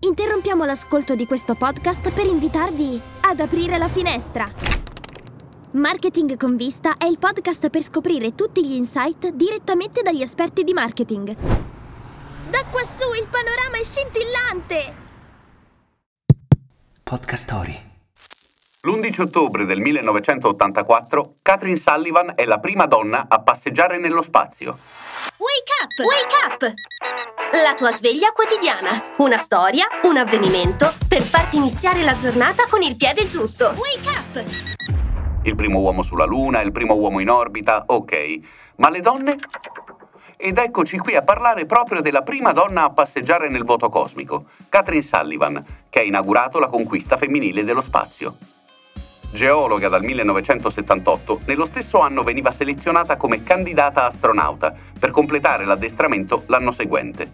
Interrompiamo l'ascolto di questo podcast per invitarvi ad aprire la finestra. Marketing con vista è il podcast per scoprire tutti gli insight direttamente dagli esperti di marketing. Da quassù il panorama è scintillante! Podcast Story. L'11 ottobre del 1984, Catherine Sullivan è la prima donna a passeggiare nello spazio. Wake up! Wake up! La tua sveglia quotidiana. Una storia, un avvenimento per farti iniziare la giornata con il piede giusto. Wake up! Il primo uomo sulla Luna, il primo uomo in orbita, ok. Ma le donne? Ed eccoci qui a parlare proprio della prima donna a passeggiare nel vuoto cosmico, Catherine Sullivan, che ha inaugurato la conquista femminile dello spazio. Geologa dal 1978, nello stesso anno veniva selezionata come candidata astronauta per completare l'addestramento l'anno seguente.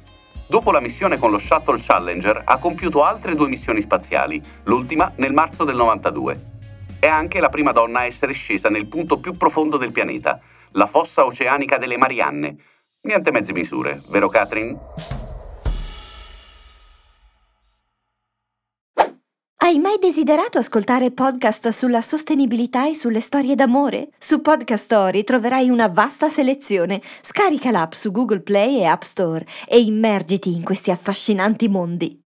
Dopo la missione con lo Shuttle Challenger ha compiuto altre due missioni spaziali, l'ultima nel marzo del 92. È anche la prima donna a essere scesa nel punto più profondo del pianeta, la fossa oceanica delle Marianne. Niente mezze misure, vero Catherine? Hai mai desiderato ascoltare podcast sulla sostenibilità e sulle storie d'amore? Su Podcast Story troverai una vasta selezione. Scarica l'app su Google Play e App Store e immergiti in questi affascinanti mondi.